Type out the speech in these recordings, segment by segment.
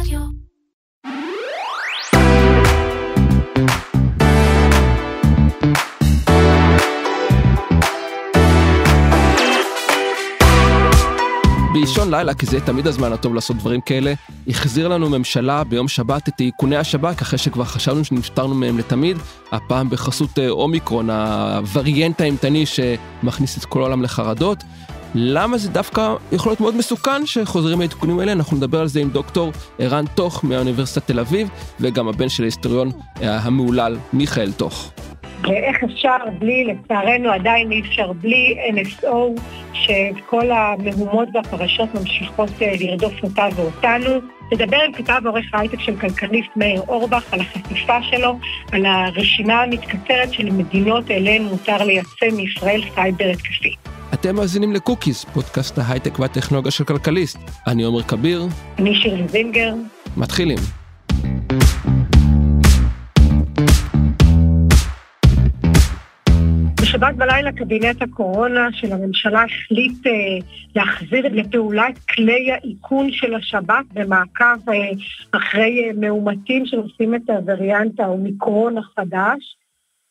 רדיו. באישון לילה, כי זה תמיד הזמן הטוב לעשות דברים כאלה, החזיר לנו ממשלה ביום שבת את איכוני השב"כ, אחרי שכבר חשבנו שנפטרנו מהם לתמיד, הפעם בחסות אה, אומיקרון, הווריאנט האימתני שמכניס את כל העולם לחרדות. למה זה דווקא יכול להיות מאוד מסוכן שחוזרים העדכונים האלה, אנחנו נדבר על זה עם דוקטור ערן טוך מהאוניברסיטת תל אביב, וגם הבן של ההיסטוריון אה, המהולל מיכאל טוך. ואיך אפשר בלי, לצערנו עדיין אי אפשר בלי NSO, שכל המהומות והפרשות ממשיכות אה, לרדוף אותה ואותנו. נדבר עם כתב עורך ההייטק של כלכליסט מאיר אורבך על החשיפה שלו, על הרשימה המתקצרת של מדינות אליהן מותר לייצא מישראל סייבר התקפי. אתם מאזינים לקוקיס, פודקאסט ההייטק והטכנולוגיה של כלכליסט. אני עומר כביר. אני שירלי זינגר. מתחילים. בשבת בלילה קבינט הקורונה של הממשלה החליט אה, להחזיר לפעולה את כלי האיכון של השב"כ במעקב אה, אחרי אה, מאומתים שנושאים את הווריאנט האומיקרון החדש.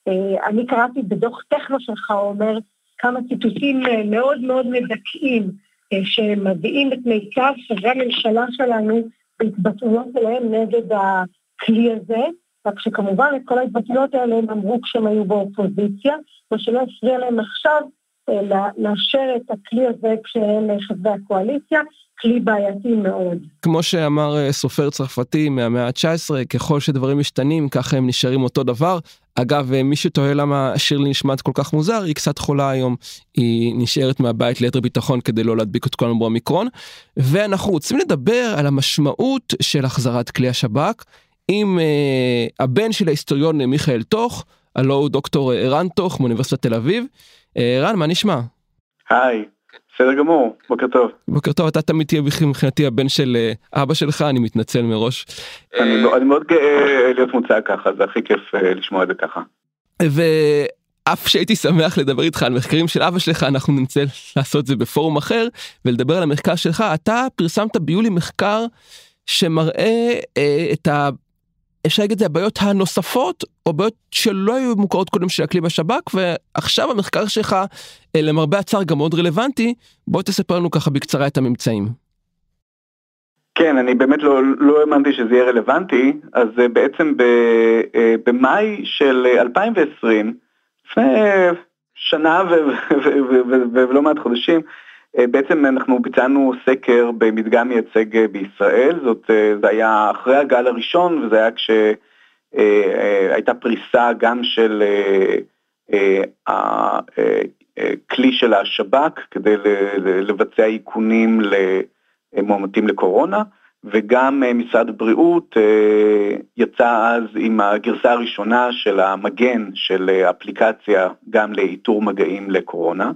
אה, אני קראתי בדוח טכנו שלך, אומר, כמה ציטוטים אה, מאוד מאוד מדכאים אה, שמביאים את מיטב חברי הממשלה שלנו בהתבטאויות שלהם נגד הכלי הזה. רק שכמובן את כל ההתבטאויות האלה הם אמרו כשהם היו באופוזיציה, מה שלא הפריע להם עכשיו אה, לאשר את הכלי הזה כשהם חברי הקואליציה, כלי בעייתי מאוד. כמו שאמר סופר צרפתי מהמאה ה-19, ככל שדברים משתנים ככה הם נשארים אותו דבר. אגב, אה, מי שתוהה למה שירלי נשמעת כל כך מוזר, היא קצת חולה היום, היא נשארת מהבית ליתר ביטחון כדי לא להדביק את כולנו באומיקרון. ואנחנו רוצים לדבר על המשמעות של החזרת כלי השב"כ. עם uh, הבן של ההיסטוריון מיכאל טוך, הלו הוא דוקטור ערן טוך מאוניברסיטת תל אביב. ערן, מה נשמע? היי, בסדר גמור, בוקר טוב. בוקר טוב, אתה תמיד תהיה מבחינתי הבן של uh, אבא שלך, אני מתנצל מראש. אני, אני מאוד גאה להיות מוצג ככה, זה הכי כיף לשמוע את זה ככה. ואף שהייתי שמח לדבר איתך על מחקרים של אבא שלך, אנחנו נמצא לעשות את זה בפורום אחר, ולדבר על המחקר שלך. אתה פרסמת ביולי מחקר שמראה uh, את. אפשר להגיד את זה הבעיות הנוספות או בעיות שלא היו מוכרות קודם של הכלי בשב"כ ועכשיו המחקר שלך למרבה הצער גם מאוד רלוונטי בוא תספר לנו ככה בקצרה את הממצאים. כן אני באמת לא, לא האמנתי שזה יהיה רלוונטי אז בעצם במאי של 2020 לפני שנה ולא מעט חודשים בעצם אנחנו ביצענו סקר במדגם מייצג בישראל, זאת, זה היה אחרי הגל הראשון וזה היה כשהייתה פריסה גם של הכלי של השב"כ כדי לבצע איכונים למועמדים לקורונה וגם משרד הבריאות יצא אז עם הגרסה הראשונה של המגן של אפליקציה גם לאיתור מגעים לקורונה.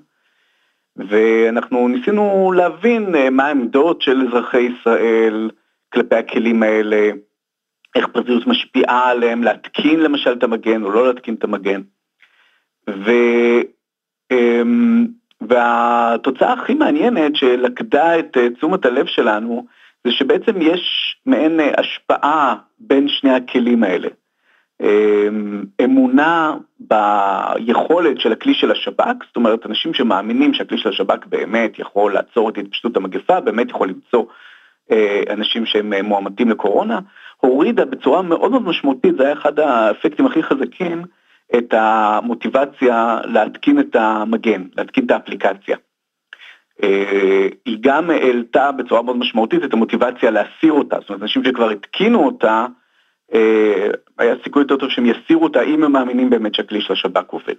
ואנחנו ניסינו להבין אה, מה העמדות של אזרחי ישראל כלפי הכלים האלה, איך פרטיות משפיעה עליהם, להתקין למשל את המגן או לא להתקין את המגן. ו... אמ, והתוצאה הכי מעניינת שלכדה את אה, תשומת הלב שלנו, זה שבעצם יש מעין אה, השפעה בין שני הכלים האלה. אמ, אמונה ביכולת של הכלי של השב"כ, זאת אומרת אנשים שמאמינים שהכלי של השב"כ באמת יכול לעצור את התפשטות המגפה, באמת יכול למצוא אה, אנשים שהם אה, מועמדים לקורונה, הורידה בצורה מאוד מאוד משמעותית, זה היה אחד האפקטים הכי חזקים, את המוטיבציה להתקין את המגן, להתקין את האפליקציה. אה, היא גם העלתה בצורה מאוד משמעותית את המוטיבציה להסיר אותה, זאת אומרת אנשים שכבר התקינו אותה, היה סיכוי יותר טוב שהם יסירו אותה אם הם מאמינים באמת שהכלי של השב"כ עובד.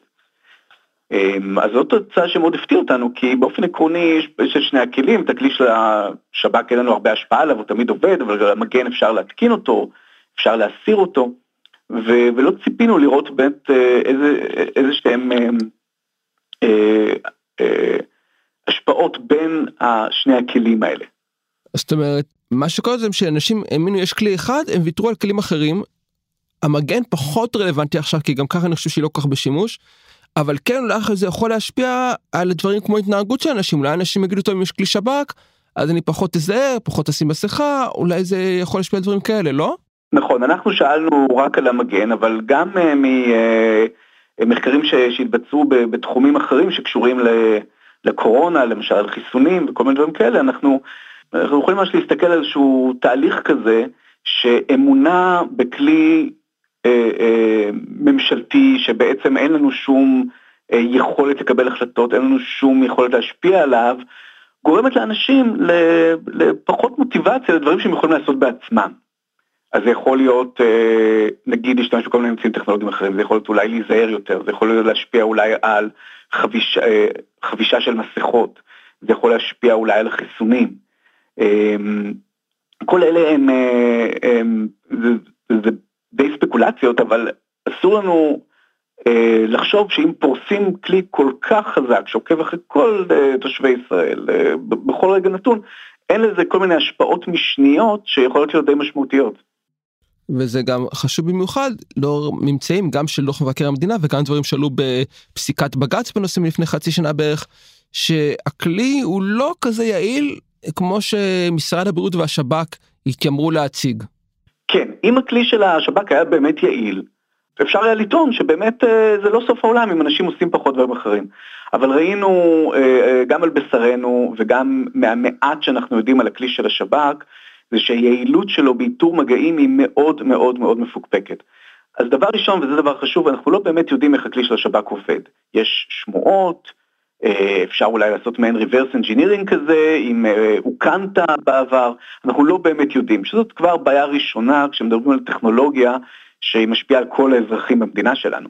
אה, אז זאת תוצאה שמאוד הפתיע אותנו, כי באופן עקרוני יש את שני הכלים, את הכלי של השב"כ אין לנו הרבה השפעה עליו, הוא תמיד עובד, אבל המגן אפשר להתקין אותו, אפשר להסיר אותו, ו- ולא ציפינו לראות באמת אה, איזה, איזה שהם אה, אה, אה, השפעות בין שני הכלים האלה. זאת אומרת, מה שקורה זה שאנשים האמינו יש כלי אחד הם ויתרו על כלים אחרים. המגן פחות רלוונטי עכשיו כי גם ככה אני חושב שהיא לא כל כך בשימוש. אבל כן אולי זה יכול להשפיע על דברים כמו התנהגות של אנשים אולי אנשים יגידו טוב אם יש כלי שב"כ אז אני פחות אזהר, פחות אשים מסכה, אולי זה יכול להשפיע על דברים כאלה, לא? נכון, אנחנו שאלנו רק על המגן, אבל גם uh, ממחקרים שהתבצעו בתחומים אחרים שקשורים לקורונה, למשל חיסונים וכל מיני דברים כאלה, אנחנו, אנחנו יכולים ממש להסתכל על איזשהו תהליך כזה, שאמונה בכלי אה, אה, ממשלתי שבעצם אין לנו שום אה, יכולת לקבל החלטות, אין לנו שום יכולת להשפיע עליו, גורמת לאנשים לפחות מוטיבציה לדברים שהם יכולים לעשות בעצמם. אז זה יכול להיות, נגיד להשתמש בכל מיני אמצעים טכנולוגיים אחרים, זה יכול להיות אולי להיזהר יותר, זה יכול להיות להשפיע אולי על חביש, חבישה של מסכות, זה יכול להשפיע אולי על החיסונים. כל אלה הם, הם זה, זה די ספקולציות, אבל אסור לנו אה, לחשוב שאם פורסים כלי כל כך חזק שעוקב אחרי כל אה, תושבי ישראל אה, בכל רגע נתון, אין לזה כל מיני השפעות משניות שיכולות להיות די משמעותיות. וזה גם חשוב במיוחד לאור ממצאים גם של דוח מבקר המדינה וגם דברים שעלו בפסיקת בג"ץ בנושאים לפני חצי שנה בערך, שהכלי הוא לא כזה יעיל כמו שמשרד הבריאות והשב"כ התיימרו להציג. כן, אם הכלי של השב"כ היה באמת יעיל, אפשר היה לטעון שבאמת אה, זה לא סוף העולם אם אנשים עושים פחות דברים אחרים. אבל ראינו אה, אה, גם על בשרנו וגם מהמעט שאנחנו יודעים על הכלי של השב"כ, זה שהיעילות שלו באיתור מגעים היא מאוד מאוד מאוד מפוקפקת. אז דבר ראשון, וזה דבר חשוב, אנחנו לא באמת יודעים איך הכלי של השב"כ עובד. יש שמועות, אפשר אולי לעשות מעין reverse engineering כזה, אם אוקנטה אה, בעבר, אנחנו לא באמת יודעים, שזאת כבר בעיה ראשונה כשמדברים על טכנולוגיה שהיא משפיעה על כל האזרחים במדינה שלנו.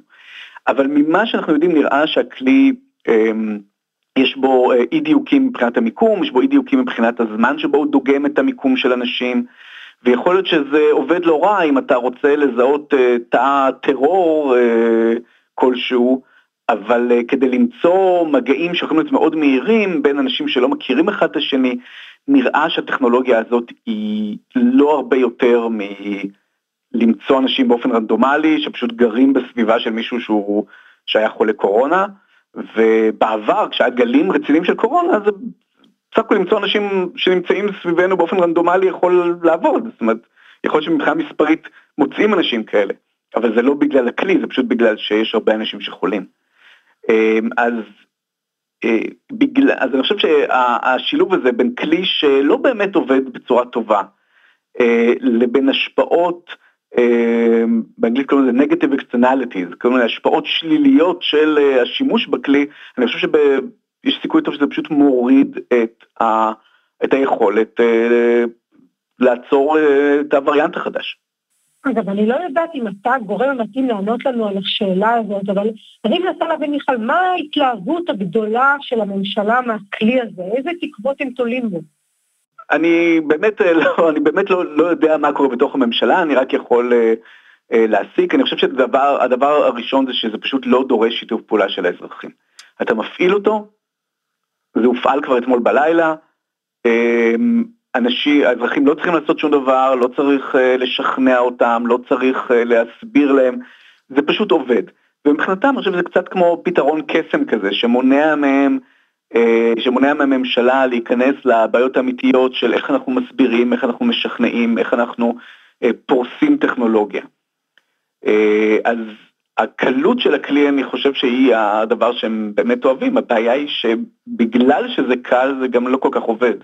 אבל ממה שאנחנו יודעים נראה שהכלי, אמ, יש בו אה, אי דיוקים מבחינת המיקום, יש בו אי דיוקים מבחינת הזמן שבו הוא דוגם את המיקום של אנשים, ויכול להיות שזה עובד לא רע אם אתה רוצה לזהות תא טרור כלשהו, אבל uh, כדי למצוא מגעים שיכולים להיות מאוד מהירים בין אנשים שלא מכירים אחד את השני, נראה שהטכנולוגיה הזאת היא לא הרבה יותר מלמצוא אנשים באופן רנדומלי שפשוט גרים בסביבה של מישהו שהוא שהיה חולה קורונה, ובעבר כשהיה גלים רציניים של קורונה זה בסך הכל למצוא אנשים שנמצאים סביבנו באופן רנדומלי יכול לעבוד, זאת אומרת, יכול להיות שמבחינה מספרית מוצאים אנשים כאלה, אבל זה לא בגלל הכלי, זה פשוט בגלל שיש הרבה אנשים שחולים. אמ, אז, אה, בגלל, אז אני חושב שהשילוב הזה בין כלי שלא באמת עובד בצורה טובה, אה, לבין השפעות, אמ, באנגלית קוראים לזה negative externalities, כלומר השפעות שליליות של אה, השימוש בכלי, אני חושב שיש סיכוי טוב שזה פשוט מוריד את, ה, את היכולת לעצור את הווריאנט החדש. אגב, אני לא יודעת אם אתה גורם המתאים לענות לנו על השאלה הזאת, אבל אני מנסה להבין, מיכל, מה ההתלהבות הגדולה של הממשלה מהכלי הזה? איזה תקוות הם תולים בו? אני באמת, אה, לא, אני באמת לא, לא יודע מה קורה בתוך הממשלה, אני רק יכול uh, uh, להסיק. אני חושב שהדבר הראשון זה שזה פשוט לא דורש שיתוף פעולה של האזרחים. אתה מפעיל אותו, זה הופעל כבר אתמול בלילה, uh, אנשים, האזרחים לא צריכים לעשות שום דבר, לא צריך uh, לשכנע אותם, לא צריך uh, להסביר להם, זה פשוט עובד. ומבחינתם אני חושב שזה קצת כמו פתרון קסם כזה, שמונע מהם, uh, שמונע מהממשלה להיכנס לבעיות האמיתיות של איך אנחנו מסבירים, איך אנחנו משכנעים, איך אנחנו פורסים טכנולוגיה. אז הקלות של הכלי אני חושב שהיא הדבר שהם באמת אוהבים, הבעיה היא שבגלל שזה קל זה גם לא כל כך עובד.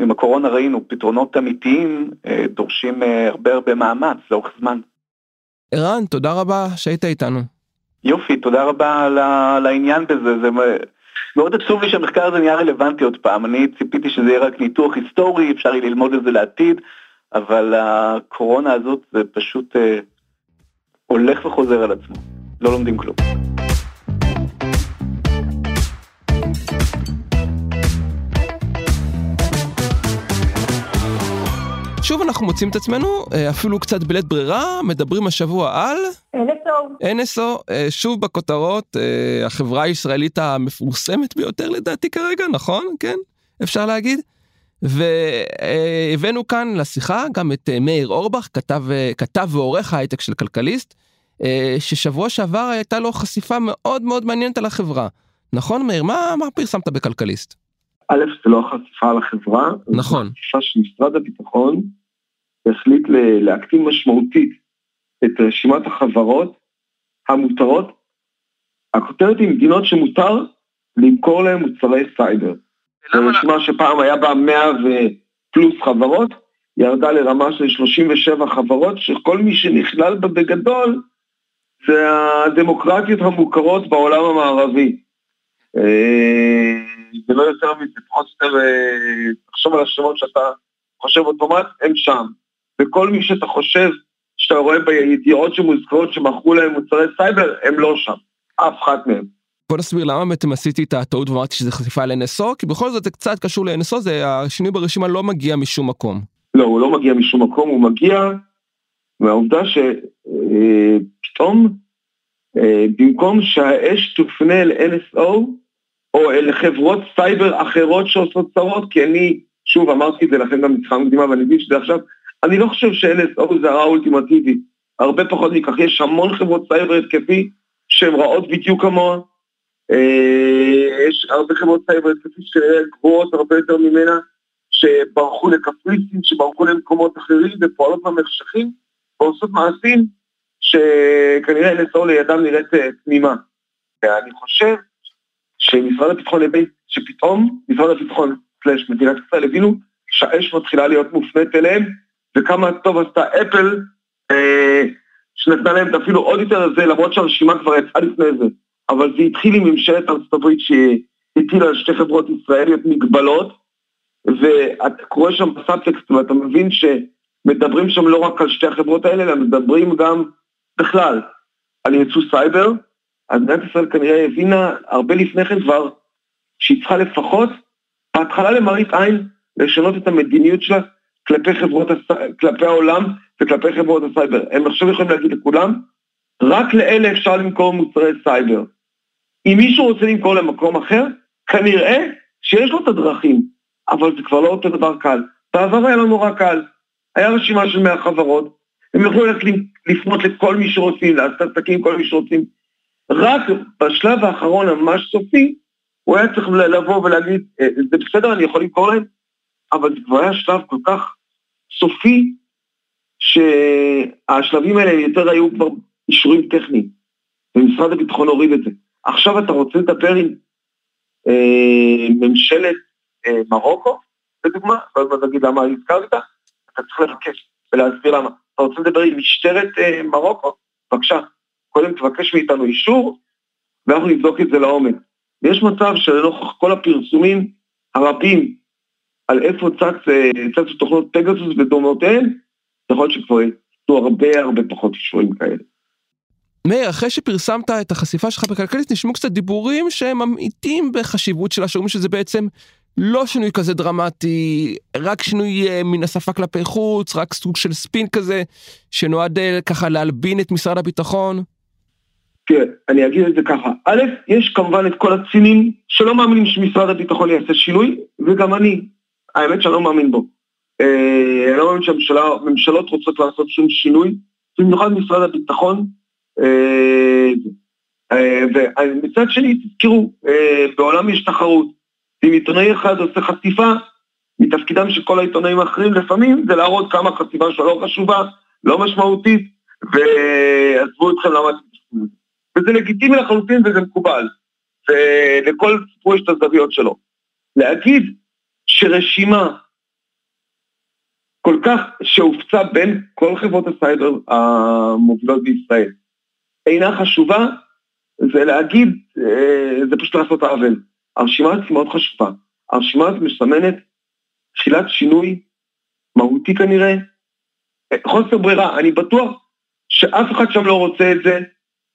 עם הקורונה ראינו, פתרונות אמיתיים אה, דורשים אה, הרבה הרבה מאמץ לאורך זמן. ערן, תודה רבה שהיית איתנו. יופי, תודה רבה על העניין בזה, זה מאוד עצוב לי שהמחקר הזה נהיה רלוונטי עוד פעם, אני ציפיתי שזה יהיה רק ניתוח היסטורי, אפשר יהיה ללמוד את זה לעתיד, אבל הקורונה הזאת זה פשוט אה, הולך וחוזר על עצמו, לא לומדים כלום. שוב אנחנו מוצאים את עצמנו, אה, אפילו קצת בלית ברירה, מדברים השבוע על... NSO. NSO, אה, שוב בכותרות, אה, החברה הישראלית המפורסמת ביותר לדעתי כרגע, נכון? כן? אפשר להגיד? והבאנו כאן לשיחה גם את מאיר אורבך, כתב, כתב ועורך ההייטק של כלכליסט, ששבוע שעבר הייתה לו חשיפה מאוד מאוד מעניינת על החברה. נכון מאיר? מה, מה פרסמת בכלכליסט? א', זה לא החשיפה על החברה, נכון. זה חשיפה שמשרד הביטחון החליט להקטין משמעותית את רשימת החברות המותרות. הכותרת היא מדינות שמותר למכור להן מוצרי סייבר. זו רשימה שפעם היה בה 100 ופלוס חברות, ירדה לרמה של 37 חברות, שכל מי שנכלל בה בגדול זה הדמוקרטיות המוכרות בעולם המערבי. זה לא יותר מזה, פחות או יותר, תחשוב על השמות שאתה חושב אוטומט, הם שם. וכל מי שאתה חושב, שאתה רואה בידיעות שמוזכרות שמכרו להם מוצרי סייבר, הם לא שם. אף אחת מהם. בוא נסביר למה בעצם עשיתי את הטעות ואמרתי שזה חשיפה ל-NSO, כי בכל זאת זה קצת קשור ל-NSO, זה השינוי ברשימה לא מגיע משום מקום. לא, הוא לא מגיע משום מקום, הוא מגיע מהעובדה שפתאום אה, במקום שהאש תופנה אל NSO, או אל חברות סייבר אחרות שעושות צרות, כי אני, שוב אמרתי את זה לכם גם בשיחה מקדימה ואני מבין שזה עכשיו, אני לא חושב ש-NSO זה הרע האולטימטיבי, הרבה פחות מכך, יש המון חברות סייבר התקפי שהן רעות בדיוק כמוה, אה, יש הרבה חברות סייבר התקפי שגבוהות הרבה יותר ממנה, שברחו לקפריסין, שברחו למקומות אחרים ופועלות במחשכים ועושות מעשים שכנראה NSO לידם נראית אה, תמימה. ואני חושב שמשרד הביטחון הבין שפתאום משרד הביטחון סלאש מדינת ישראל הבינו שהאש מתחילה להיות מופנית אליהם וכמה טוב עשתה אפל אה, שנתנה להם אפילו עוד יותר לזה למרות שהרשימה כבר יצאה לפני זה. אבל זה התחיל עם ממשלת ארצות הברית שהטילה על שתי חברות ישראליות מגבלות ואתה קורא שם בסאבטקסט ואתה מבין שמדברים שם לא רק על שתי החברות האלה אלא מדברים גם בכלל על יצוא סייבר אז מדינת ישראל כנראה הבינה הרבה לפני כן כבר שהיא צריכה לפחות בהתחלה למראית עין לשנות את המדיניות שלה כלפי חברות, הס... כלפי העולם וכלפי חברות הסייבר. הם עכשיו יכולים להגיד לכולם, רק לאלה אפשר למכור מוצרי סייבר. אם מישהו רוצה למכור למקום אחר, כנראה שיש לו את הדרכים, אבל זה כבר לא אותו דבר קל. בעבר היה לנו נורא קל. היה רשימה של 100 חברות, הם יכלו ללכת לפנות לכל מי שרוצים, לעשות עסקים כל מי שרוצים, רק בשלב האחרון הממש סופי, הוא היה צריך לבוא ולהגיד, אה, זה בסדר, אני יכול למכור להם, אבל זה כבר היה שלב כל כך סופי, שהשלבים האלה יותר היו כבר אישורים טכניים, ומשרד הביטחון הוריד את זה. עכשיו אתה רוצה לדבר עם אה, ממשלת אה, מרוקו, לדוגמה, ואז נגיד למה הזכרת, אתה צריך לבקש ולהסביר למה. אתה רוצה לדבר עם משטרת אה, מרוקו? בבקשה. קודם תבקש מאיתנו אישור, ואנחנו נבדוק את זה לעומק. ויש מצב שלנוכח כל הפרסומים הרבים על איפה צצו צץ תוכנות פגסוס ודומותיהן, יכול להיות שכבר יצאו הרבה הרבה פחות אישורים כאלה. מאיר, אחרי שפרסמת את החשיפה שלך בכלכלית, נשמעו קצת דיבורים שהם ממעיטים בחשיבות שלה, שאומרים שזה בעצם לא שינוי כזה דרמטי, רק שינוי אה, מן השפה כלפי חוץ, רק סוג של ספין כזה, שנועד אה, ככה להלבין את משרד הביטחון. כן, אני אגיד את זה ככה. א', יש כמובן את כל הצינים שלא מאמינים שמשרד הביטחון יעשה שינוי, וגם אני, האמת שאני לא מאמין בו. אה, אני לא מאמין שהממשלות רוצות לעשות שום שינוי, במיוחד משרד הביטחון. אה, אה, ומצד שני, תזכרו, בעולם יש תחרות. אם עיתונאי אחד עושה חשיפה, מתפקידם של כל העיתונאים האחרים לפעמים זה להראות כמה החשיפה שלו לא חשובה, לא משמעותית, ועזבו אתכם למה אתם. וזה לגיטימי לחלוטין וזה מקובל. ולכל סיפור יש את הזוויות שלו. להגיד שרשימה כל כך שהופצה בין כל חברות הסייבר המובילות בישראל אינה חשובה, זה להגיד, אה, זה פשוט לעשות עוול. הרשימה הזאת מאוד חשובה. הרשימה הזאת מסמנת תחילת שינוי מהותי כנראה, חוסר ברירה, אני בטוח שאף אחד שם לא רוצה את זה,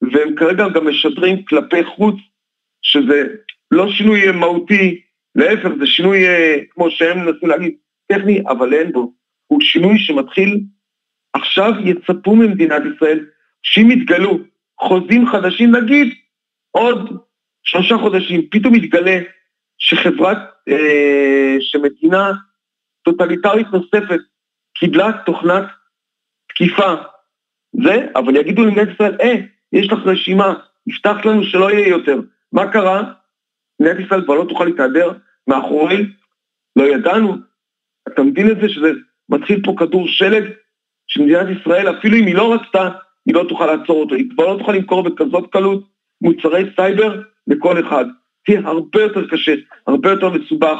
והם כרגע גם משדרים כלפי חוץ, שזה לא שינוי מהותי, להפך, זה שינוי, אה, כמו שהם מנסים להגיד, טכני, אבל אין בו. הוא שינוי שמתחיל, עכשיו יצפו ממדינת ישראל, שאם יתגלו חוזים חדשים, נגיד, עוד שלושה חודשים, פתאום יתגלה שחברת, אה, שמדינה טוטליטרית נוספת קיבלה תוכנת תקיפה, זה, אבל יגידו למדינת ישראל, אה, יש לך רשימה, הבטחת לנו שלא יהיה יותר. מה קרה? מדינת ישראל כבר לא תוכל להתהדר מאחורי, לא ידענו. אתה מבין את זה שזה מתחיל פה כדור שלג, שמדינת ישראל, אפילו אם היא לא רצתה, היא לא תוכל לעצור אותו. היא כבר לא תוכל למכור בכזאת קלות מוצרי סייבר לכל אחד. תהיה הרבה יותר קשה, הרבה יותר מסובך.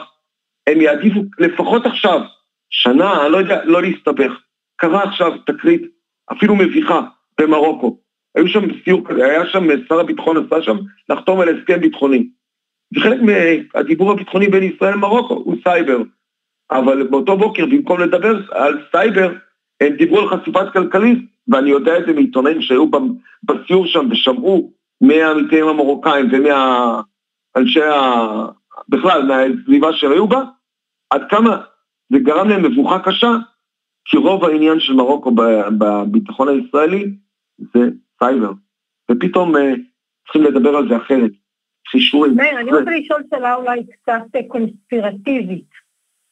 הם יעדיפו, לפחות עכשיו, שנה, לא יודע, לא להסתבך. קרה עכשיו תקרית, אפילו מביכה, במרוקו. היו שם סיור כזה, היה שם, שר הביטחון עשה שם לחתום על הסכם ביטחוני. זה חלק מהדיבור הביטחוני בין ישראל למרוקו, הוא סייבר. אבל באותו בוקר, במקום לדבר על סייבר, הם דיברו על חשיפת כלכליסט, ואני יודע את זה מעיתונאים שהיו בסיור שם ושמעו מהעמיתים המרוקאים ומהאנשי ה... בכלל, מהסביבה שהיו בה, עד כמה זה גרם להם מבוכה קשה, כי רוב העניין של מרוקו בביטחון הישראלי זה סייבר. ופתאום אה, צריכים לדבר על זה אחרת. חישורים. מאיר, אני רוצה לשאול שאלה אולי קצת אה, קונספירטיבית.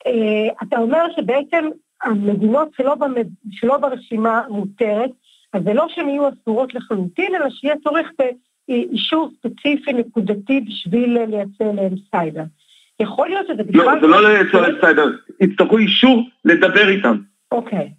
אה, אתה אומר שבעצם המדינות שלא, במד... שלא ברשימה מותרת, אז זה לא שהן יהיו אסורות לחלוטין, אלא שיהיה צורך באישור ספציפי נקודתי בשביל לייצר להם סייבר. יכול להיות שזה בכלל... לא, זה לא לייצר להם סייבר, יצטרכו אישור לדבר איתם. אוקיי.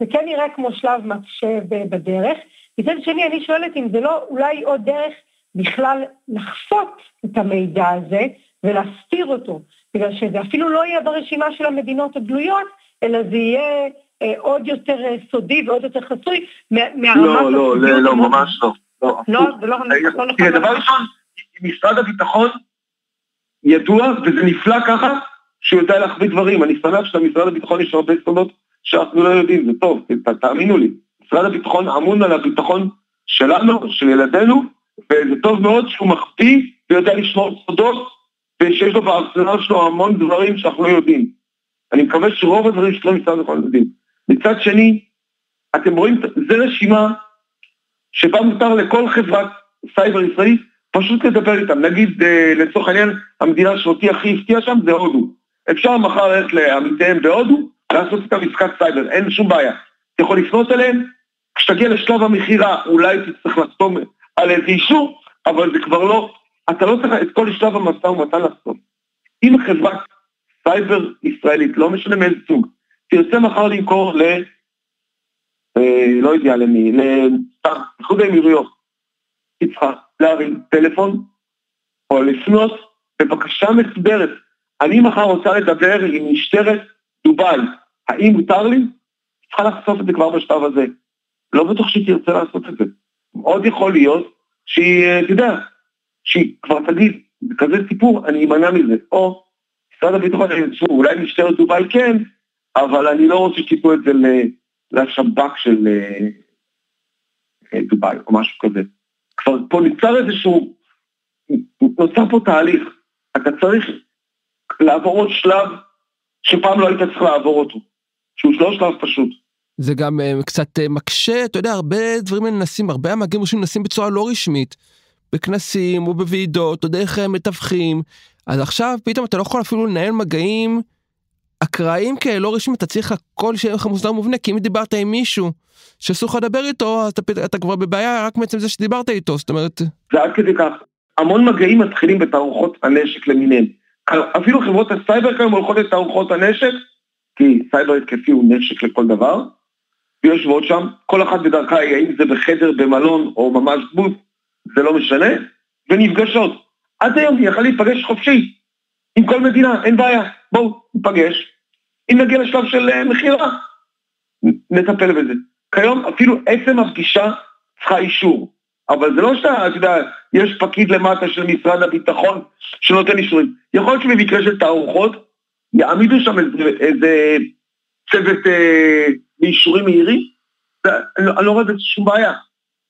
זה כן נראה כמו שלב מקשה בדרך. מצד שני, אני שואלת אם זה לא אולי עוד דרך בכלל לחפות את המידע הזה ולהסתיר אותו, בגלל שזה אפילו לא יהיה ברשימה של המדינות הגלויות, אלא זה יהיה אה, עוד יותר אה, סודי ועוד יותר חסוי מהרמת... לא, לא, לא, לא, ממש לא. לא, לא זה לא נכון. תראה, דבר ראשון, משרד הביטחון ידוע, וזה נפלא ככה, שהוא יודע להחביא דברים. אני שמח שלמשרד הביטחון יש הרבה סודות שאנחנו לא יודעים, זה טוב, תאמינו לי. משרד הביטחון אמון על הביטחון שלנו, של ילדינו, וזה טוב מאוד שהוא מחביא ויודע לשמור סודות, ושיש לו בארסנל שלו המון דברים שאנחנו לא יודעים. אני מקווה שרוב הדברים שלו משרד הביטחון יודעים. מצד שני, אתם רואים, זה רשימה שבה מותר לכל חברת סייבר ישראלית פשוט לדבר איתם. נגיד, אה, לצורך העניין, המדינה שאותי הכי הפתיעה שם זה הודו. אפשר מחר ללכת לעמיתיהם בהודו, לעשות את המשחק סייבר, אין שום בעיה. אתה יכול לפנות אליהם, כשתגיע לשלב המכירה אולי תצטרך לחתום על איזה אישור, אבל זה כבר לא, אתה לא צריך את כל שלב המשא ומתן לעשות. אם חברת סייבר ישראלית, לא משנה מאיזה סוג, תרצה מחר למכור ל... אה, לא יודע למי, לאיחוד האמירויות, היא צריכה להרים טלפון או לפנות בבקשה מסודרת. אני מחר רוצה לדבר עם משטרת דובאי, האם מותר לי? צריכה לחשוף את זה כבר בשלב הזה. לא בטוח שהיא תרצה לעשות את זה. מאוד יכול להיות שהיא, אה, אתה יודע, שהיא כבר תגיד, בכזה סיפור, אני אמנע מזה. או משרד הביטחון, אולי משטרת דובאי כן, אבל אני לא רוצה שתיתנו את זה לשב"כ של אה, אה, דובאי או משהו כזה. כבר פה ניצר איזשהו, נוצר פה תהליך. אתה צריך לעבור עוד שלב שפעם לא היית צריך לעבור אותו, שהוא לא שלב פשוט. זה גם uh, קצת uh, מקשה, אתה יודע, הרבה דברים ננסים, הרבה המאגרים רושמים ננסים בצורה לא רשמית, בכנסים או בוועידות, או דרך מתווכים, אז עכשיו פתאום אתה לא יכול אפילו לנהל מגעים אקראיים כאלה, לא רשמיים, אתה צריך הכל שיהיה לך מוסדר מובנה, כי אם דיברת עם מישהו שאסור לך לדבר איתו, אז אתה, אתה כבר בבעיה רק מעצם זה שדיברת איתו, זאת אומרת... זה עד כדי כך. המון מגעים מתחילים בתערוכות הנשק למיניהם. אפילו חברות הסייבר כיום הולכות לתערוכות הנשק, כי סייבר התקפי הוא נשק לכל דבר, ויושבות שם, כל אחת בדרכה, האם זה בחדר, במלון או ממש booth, זה לא משנה, ונפגשות. עד היום היא יכלה להיפגש חופשי, עם כל מדינה, אין בעיה, בואו, ניפגש. אם נגיע לשלב של אה, מכירה, נטפל בזה. כיום אפילו עצם הפגישה צריכה אישור. אבל זה לא שאתה, אתה יודע, יש פקיד למטה של משרד הביטחון שנותן אישורים. יכול להיות שבמקרה של תערוכות, יעמידו שם איזה, איזה צוות אה, באישורים מהירים, אני לא, רואה בזה שום בעיה.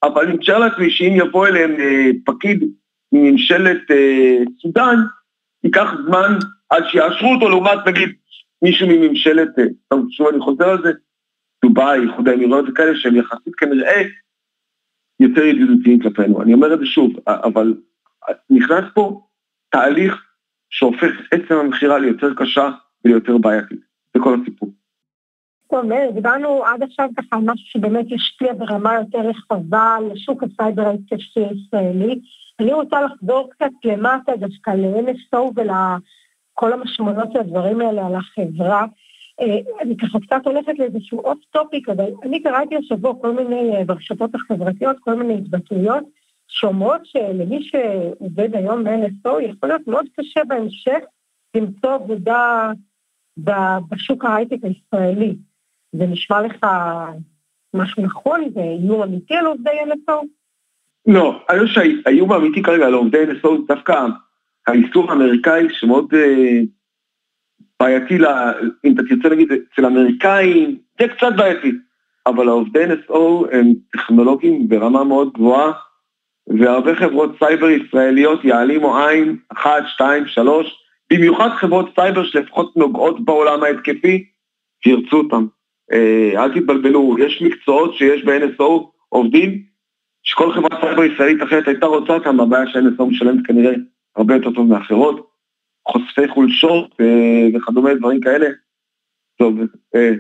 אבל אני מתאר לעצמי שאם יבוא אליהם אה, פקיד מממשלת אה, סודאן, ייקח זמן עד שיאשרו אותו, לעומת נגיד מישהו מממשלת, טוב, שוב אני חוזר על זה, דובאי, איחוד האמירויות וכאלה, שהם יחסית כנראה יותר ידידותיים כלפינו. אני אומר את זה שוב, אבל נכנס פה תהליך שהופך עצם המכירה ליותר קשה וליותר בעייתית. זה כל הסיפור. טוב, מאיר, דיברנו עד עכשיו ככה על משהו שבאמת ישפיע ברמה יותר רחבה על שוק הסייבר ההתקפי הישראלי. אני רוצה לחזור קצת למטה דווקא ל-NSO כל המשמעויות של הדברים האלה על החברה. אני ככה קצת הולכת לאיזשהו עוד topic, אבל אני קראתי השבוע כל מיני, ברשתות החברתיות, כל מיני התבטאויות שאומרות שלמי שעובד היום ב-NSO יכול להיות מאוד קשה בהמשך למצוא עבודה בשוק ההייטק הישראלי. זה נשמע לך משהו נכון? זה איום אמיתי על עובדי NSO? לא, אני חושב שהאיום האמיתי כרגע על עובדי NSO זה דווקא האיסור האמריקאי שמאוד אה, בעייתי, אם אתה תרצה להגיד, אצל האמריקאים, זה קצת בעייתי, אבל העובדי NSO הם טכנולוגיים ברמה מאוד גבוהה, והרבה חברות סייבר ישראליות יעלימו עין, אחת, שתיים, שלוש, במיוחד חברות סייבר שלפחות נוגעות בעולם ההתקפי, תרצו אותם. אה, אל תתבלבלו, יש מקצועות שיש ב-NSO עובדים, שכל חברת סייבר ישראלית אחרת הייתה רוצה אותם, הבעיה ש-NSO משלמת כנראה הרבה יותר טוב מאחרות, חושפי חולשות אה, וכדומה, דברים כאלה. טוב, אה,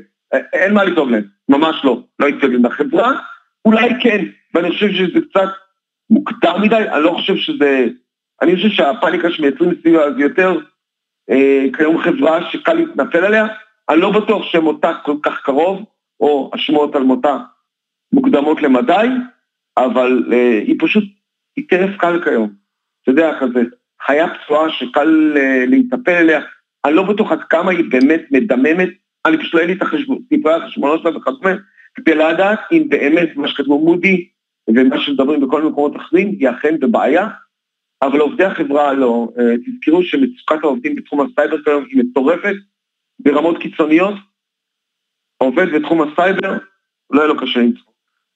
אין מה לדאוג להם, ממש לא, לא יתקדם לחברה, אולי כן, ואני חושב שזה קצת מוקדם מדי, אני לא חושב שזה... אני חושב שהפאניקה שמייצרים סביבה זה יותר אה, כיום חברה שקל להתנפל עליה, אני לא בטוח שמותה כל כך קרוב, או השמועות על מותה מוקדמות למדי, אבל אה, היא פשוט, היא טרף קל כיום. אתה יודע, כזה, חיה פצועה שקל אה, להיטפל אליה, אני לא בטוח עד כמה היא באמת מדממת, אני פשוט לא אין לי את סיפורי החשבונות שלה וכדומה, כדי לדעת אם באמת מה שכתבו מודי'ס ומה שמדברים בכל מקומות אחרים היא אכן בבעיה, אבל עובדי החברה לא. אה, תזכרו שמצוקת העובדים בתחום הסייבר כיום היא מטורפת ברמות קיצוניות. עובד בתחום הסייבר, לא יהיה לו קשה למצוא.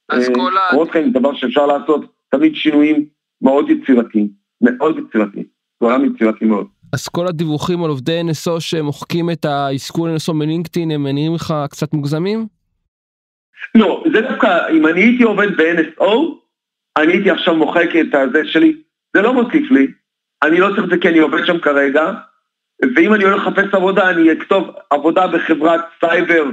אז אה, כל ה... קורות חיים זה דבר שאפשר לעשות תמיד שינויים מאוד יצירתיים, מאוד יצירתיים. זה עולם יצירתי מאוד. אז כל הדיווחים על עובדי NSO שמוחקים את האזכור NSO מלינקדאין הם נראים לך קצת מוגזמים? לא, זה דווקא, אם אני הייתי עובד ב-NSO, אני הייתי עכשיו מוחק את הזה שלי, זה לא מוסיף לי, אני לא צריך את זה כי אני עובד שם כרגע, ואם אני הולך לחפש עבודה, אני אכתוב עבודה בחברת סייבר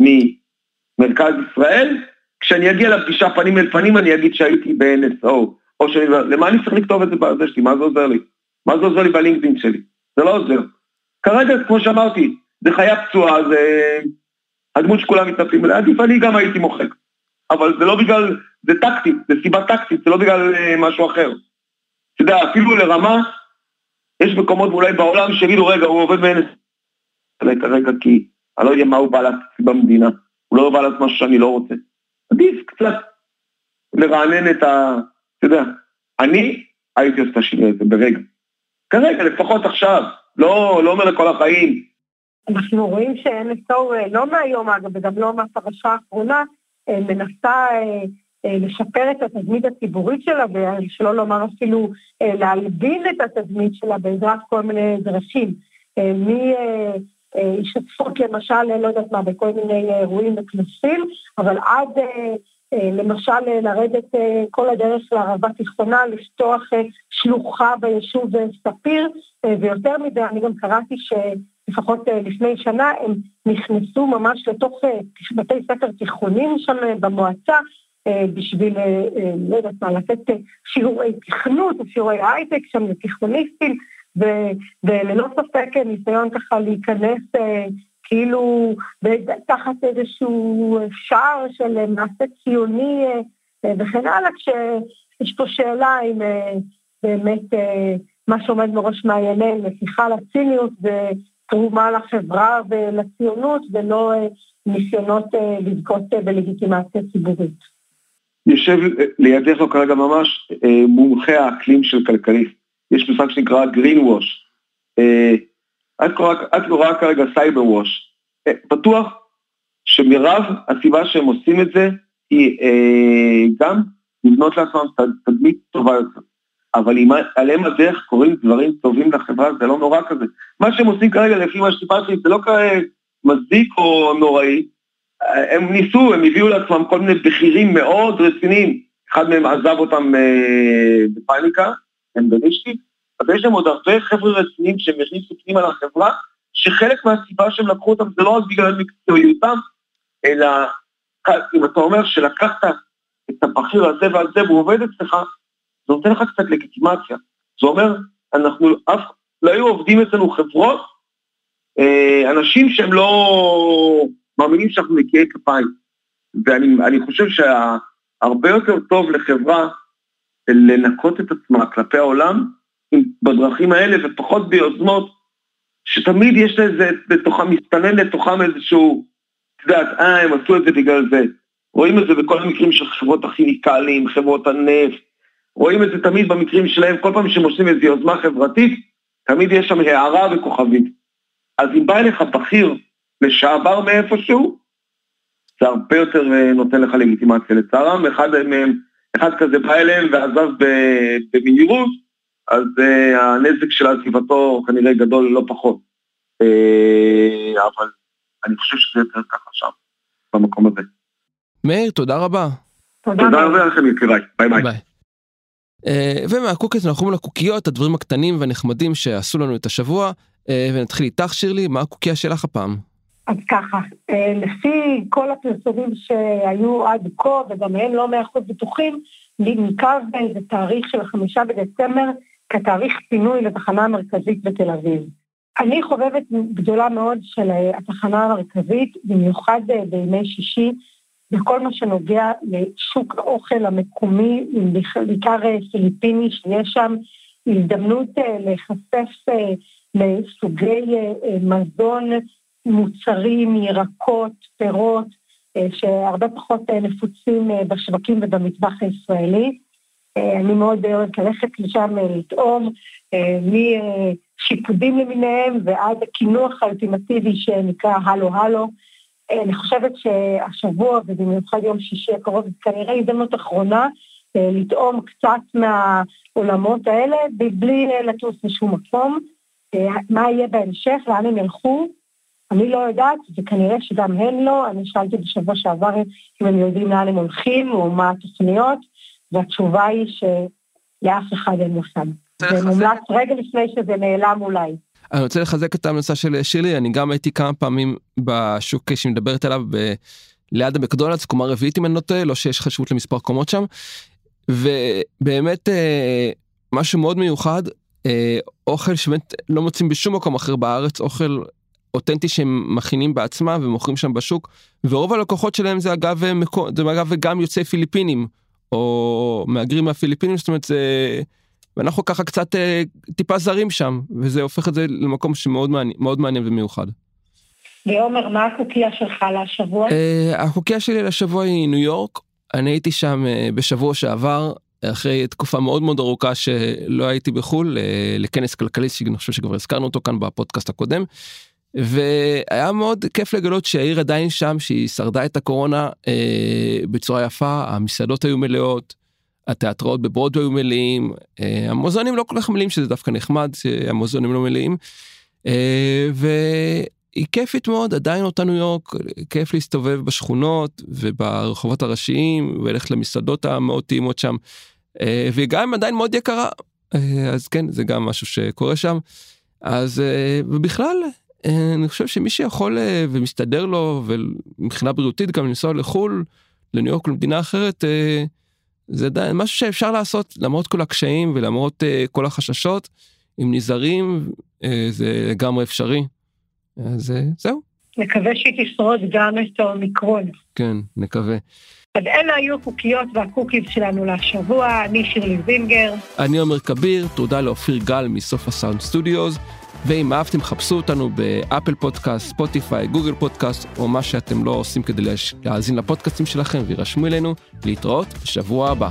ממרכז ישראל, כשאני אגיע לפגישה פנים אל פנים אני אגיד שהייתי ב-NSO, או שאני, למה אני צריך לכתוב את זה בזה שלי, מה זה עוזר לי? מה זה עוזר לי בלינקדאין שלי? זה לא עוזר. כרגע, כמו שאמרתי, זה חיה פצועה, זה הדמות שכולם מתנפלים עליה, עדיף אני גם הייתי מוחק. אבל זה לא בגלל, זה טקטי, זה סיבה טקטית, זה לא בגלל uh, משהו אחר. אתה יודע, אפילו לרמה, יש מקומות אולי בעולם שיגידו, רגע, הוא עובד באנס. כרגע כי אני לא יודע מה הוא בא לעשות במדינה, הוא לא בא לעשות משהו שאני לא רוצה. עדיף קצת לרענן את ה... אתה יודע, אני הייתי עושה את השינוי הזה ברגע. כרגע, לפחות עכשיו, לא, לא אומר לכל החיים. אנחנו רואים ש-NSO, אה, לא מהיום אגב, וגם לא מהפרשה האחרונה, אה, מנסה אה, לשפר את התדמית הציבורית שלה, ושלא לומר אפילו להלבין את התדמית שלה בעזרת כל מיני דרכים. מהשתתפות למשל, לא יודעת מה, בכל מיני אירועים וכנסים, אבל עד למשל לרדת כל הדרך לערבה תיכונה, לפתוח שלוחה ביישוב ספיר, ויותר מזה, אני גם קראתי שלפחות לפני שנה הם נכנסו ממש לתוך בתי ספר תיכונים שם במועצה, בשביל, לא יודעת מה, לתת שיעורי תכנות שיעורי הייטק שם לתיכוניסטים, וללא ספק ניסיון ככה להיכנס כאילו תחת איזשהו שער של מעשה ציוני וכן הלאה, כשיש פה שאלה אם באמת מה שעומד בראש מעייניהם, נסיכה לציניות ותרומה לחברה ולציונות, ולא ניסיונות לזכות בלגיטימציה ציבורית. יושב לידך כרגע ממש מומחה האקלים של כלכליסט. יש מושג שנקרא green wash. את רואה כרגע סייבר ווש. בטוח שמרב הסיבה שהם עושים את זה היא אה, גם לבנות לעצמם תדמית טובה יותר. אבל אם עליהם הדרך קורים דברים טובים לחברה, זה לא נורא כזה. מה שהם עושים כרגע, לפי מה שסיפרתי, זה לא כרגע מצדיק או נוראי. הם ניסו, הם הביאו לעצמם כל מיני בכירים מאוד רציניים. אחד מהם עזב אותם אה, בפאניקה, הם בנישתי, אבל יש להם עוד הרבה חבר'ה רציניים שהם הכניסו פנימה לחברה, שחלק מהסיבה שהם לקחו אותם זה לא רק בגלל מקצועיותם, אלא אם אתה אומר שלקחת את הבכיר הזה והזה והוא עובד אצלך, זה נותן לך קצת לגיטימציה. זה אומר, אנחנו, אף, לא היו עובדים אצלנו חברות, אה, אנשים שהם לא מאמינים שאנחנו נקיי כפיים. ואני חושב שהרבה יותר טוב לחברה לנקות את עצמה כלפי העולם בדרכים האלה ופחות ביוזמות שתמיד יש לזה בתוכם, מסתנן לתוכם איזשהו, את יודעת, אה, הם עשו את זה בגלל זה. רואים את זה בכל המקרים של חברות הכימיקלים, חברות הנפט, רואים את זה תמיד במקרים שלהם, כל פעם שהם עושים איזו יוזמה חברתית, תמיד יש שם הערה וכוכבית. אז אם בא אליך בכיר לשעבר מאיפשהו, זה הרבה יותר אה, נותן לך לגיטימציה לצערם, אחד מהם, אחד כזה בא אליהם ועזב במהירות, אז אה, הנזק של עזיבתו כנראה גדול לא פחות. אה, אבל אני חושב שזה יותר ככה שם, במקום הזה. מאיר, תודה רבה. תודה רבה לכם יקיריי, ביי ביי. ביי. אה, ומהקוקיות אנחנו לקוקיות, הדברים הקטנים והנחמדים שעשו לנו את השבוע, אה, ונתחיל איתך שירלי, מה הקוקייה שלך הפעם? אז ככה, לפי כל הפרסומים שהיו עד כה, וגם הם לא מאה אחוז בטוחים, ננקב באיזה תאריך של החמישה בדצמבר כתאריך פינוי לתחנה המרכזית בתל אביב. אני חובבת גדולה מאוד של אה, התחנה המרכזית, במיוחד אה, בימי שישי, בכל מה שנוגע לשוק האוכל המקומי, בעיקר אה, פיליפיני שיש שם, הזדמנות להיחשף לסוגי מזון, מוצרים, ירקות, פירות, שהרבה פחות נפוצים בשווקים ובמטבח הישראלי. אה, אני מאוד אוהבת ללכת לשם אה, לטעום, אה, משיפודים למיניהם ועד הקינוח האולטימטיבי שנקרא הלו הלו. אני חושבת שהשבוע, ובמיוחד יום שישי הקרוב, זה כנראה הזדמנות אחרונה לטעום קצת מהעולמות האלה, בלי לטוס לשום מקום. מה יהיה בהמשך, לאן הם ילכו, אני לא יודעת, וכנראה שגם הן לא. אני שאלתי בשבוע שעבר אם הם יודעים לאן הם הולכים, או מה התוכניות. והתשובה היא שלאף אחד אין מושג. זה מומלץ רגע לפני שזה נעלם אולי. אני רוצה לחזק את ההמלצה של שירלי, אני גם הייתי כמה פעמים בשוק שהיא מדברת עליו ב... ליד המקדונלדס, קומה רביעית אם אני לא טועה, לא שיש חשיבות למספר קומות שם. ובאמת אה, משהו מאוד מיוחד, אה, אוכל שבאמת לא מוצאים בשום מקום אחר בארץ, אוכל אותנטי שהם מכינים בעצמם ומוכרים שם בשוק, ורוב הלקוחות שלהם זה אגב, זה אגב גם יוצאי פיליפינים. או מהגרים מהפיליפינים, זאת אומרת זה... ואנחנו ככה קצת אה, טיפה זרים שם, וזה הופך את זה למקום שמאוד מעניין, מאוד מעניין ומיוחד. ועומר, מה הקוקייה שלך לשבוע? אה, הקוקייה שלי לשבוע היא ניו יורק. אני הייתי שם אה, בשבוע שעבר, אחרי תקופה מאוד מאוד ארוכה שלא הייתי בחו"ל, אה, לכנס כלכלי, שאני חושב שכבר הזכרנו אותו כאן בפודקאסט הקודם. והיה מאוד כיף לגלות שהעיר עדיין שם, שהיא שרדה את הקורונה אה, בצורה יפה, המסעדות היו מלאות, התיאטראות בברודו היו מלאים, אה, המוזיאונים לא כל כך מלאים, שזה דווקא נחמד, שהמוזיאונים לא מלאים. אה, והיא כיפית מאוד, עדיין אותה ניו יורק, כיף להסתובב בשכונות וברחובות הראשיים, וללכת למסעדות המאוד טעימות שם, אה, והיא גם עדיין מאוד יקרה, אה, אז כן, זה גם משהו שקורה שם. אז אה, ובכלל אה, אני חושב שמי שיכול אה, ומסתדר לו ומבחינה בריאותית גם לנסוע לחו"ל, לניו יורק למדינה אחרת, אה, זה משהו שאפשר לעשות למרות כל הקשיים ולמרות כל החששות, אם נזהרים זה לגמרי אפשרי. אז זהו. נקווה שהיא תשרוד גם את האומיקרון. כן, נקווה. אז אלה היו הקוקיות וה cookies שלנו לשבוע, אני שירלי זינגר. אני עומר כביר, תודה לאופיר גל מסוף הסאונד סטודיוס. ואם אהבתם חפשו אותנו ב Apple Podcast, Spotify, Google Podcast, או מה שאתם לא עושים כדי להאזין לפודקאסטים שלכם וירשמו אלינו, להתראות בשבוע הבא.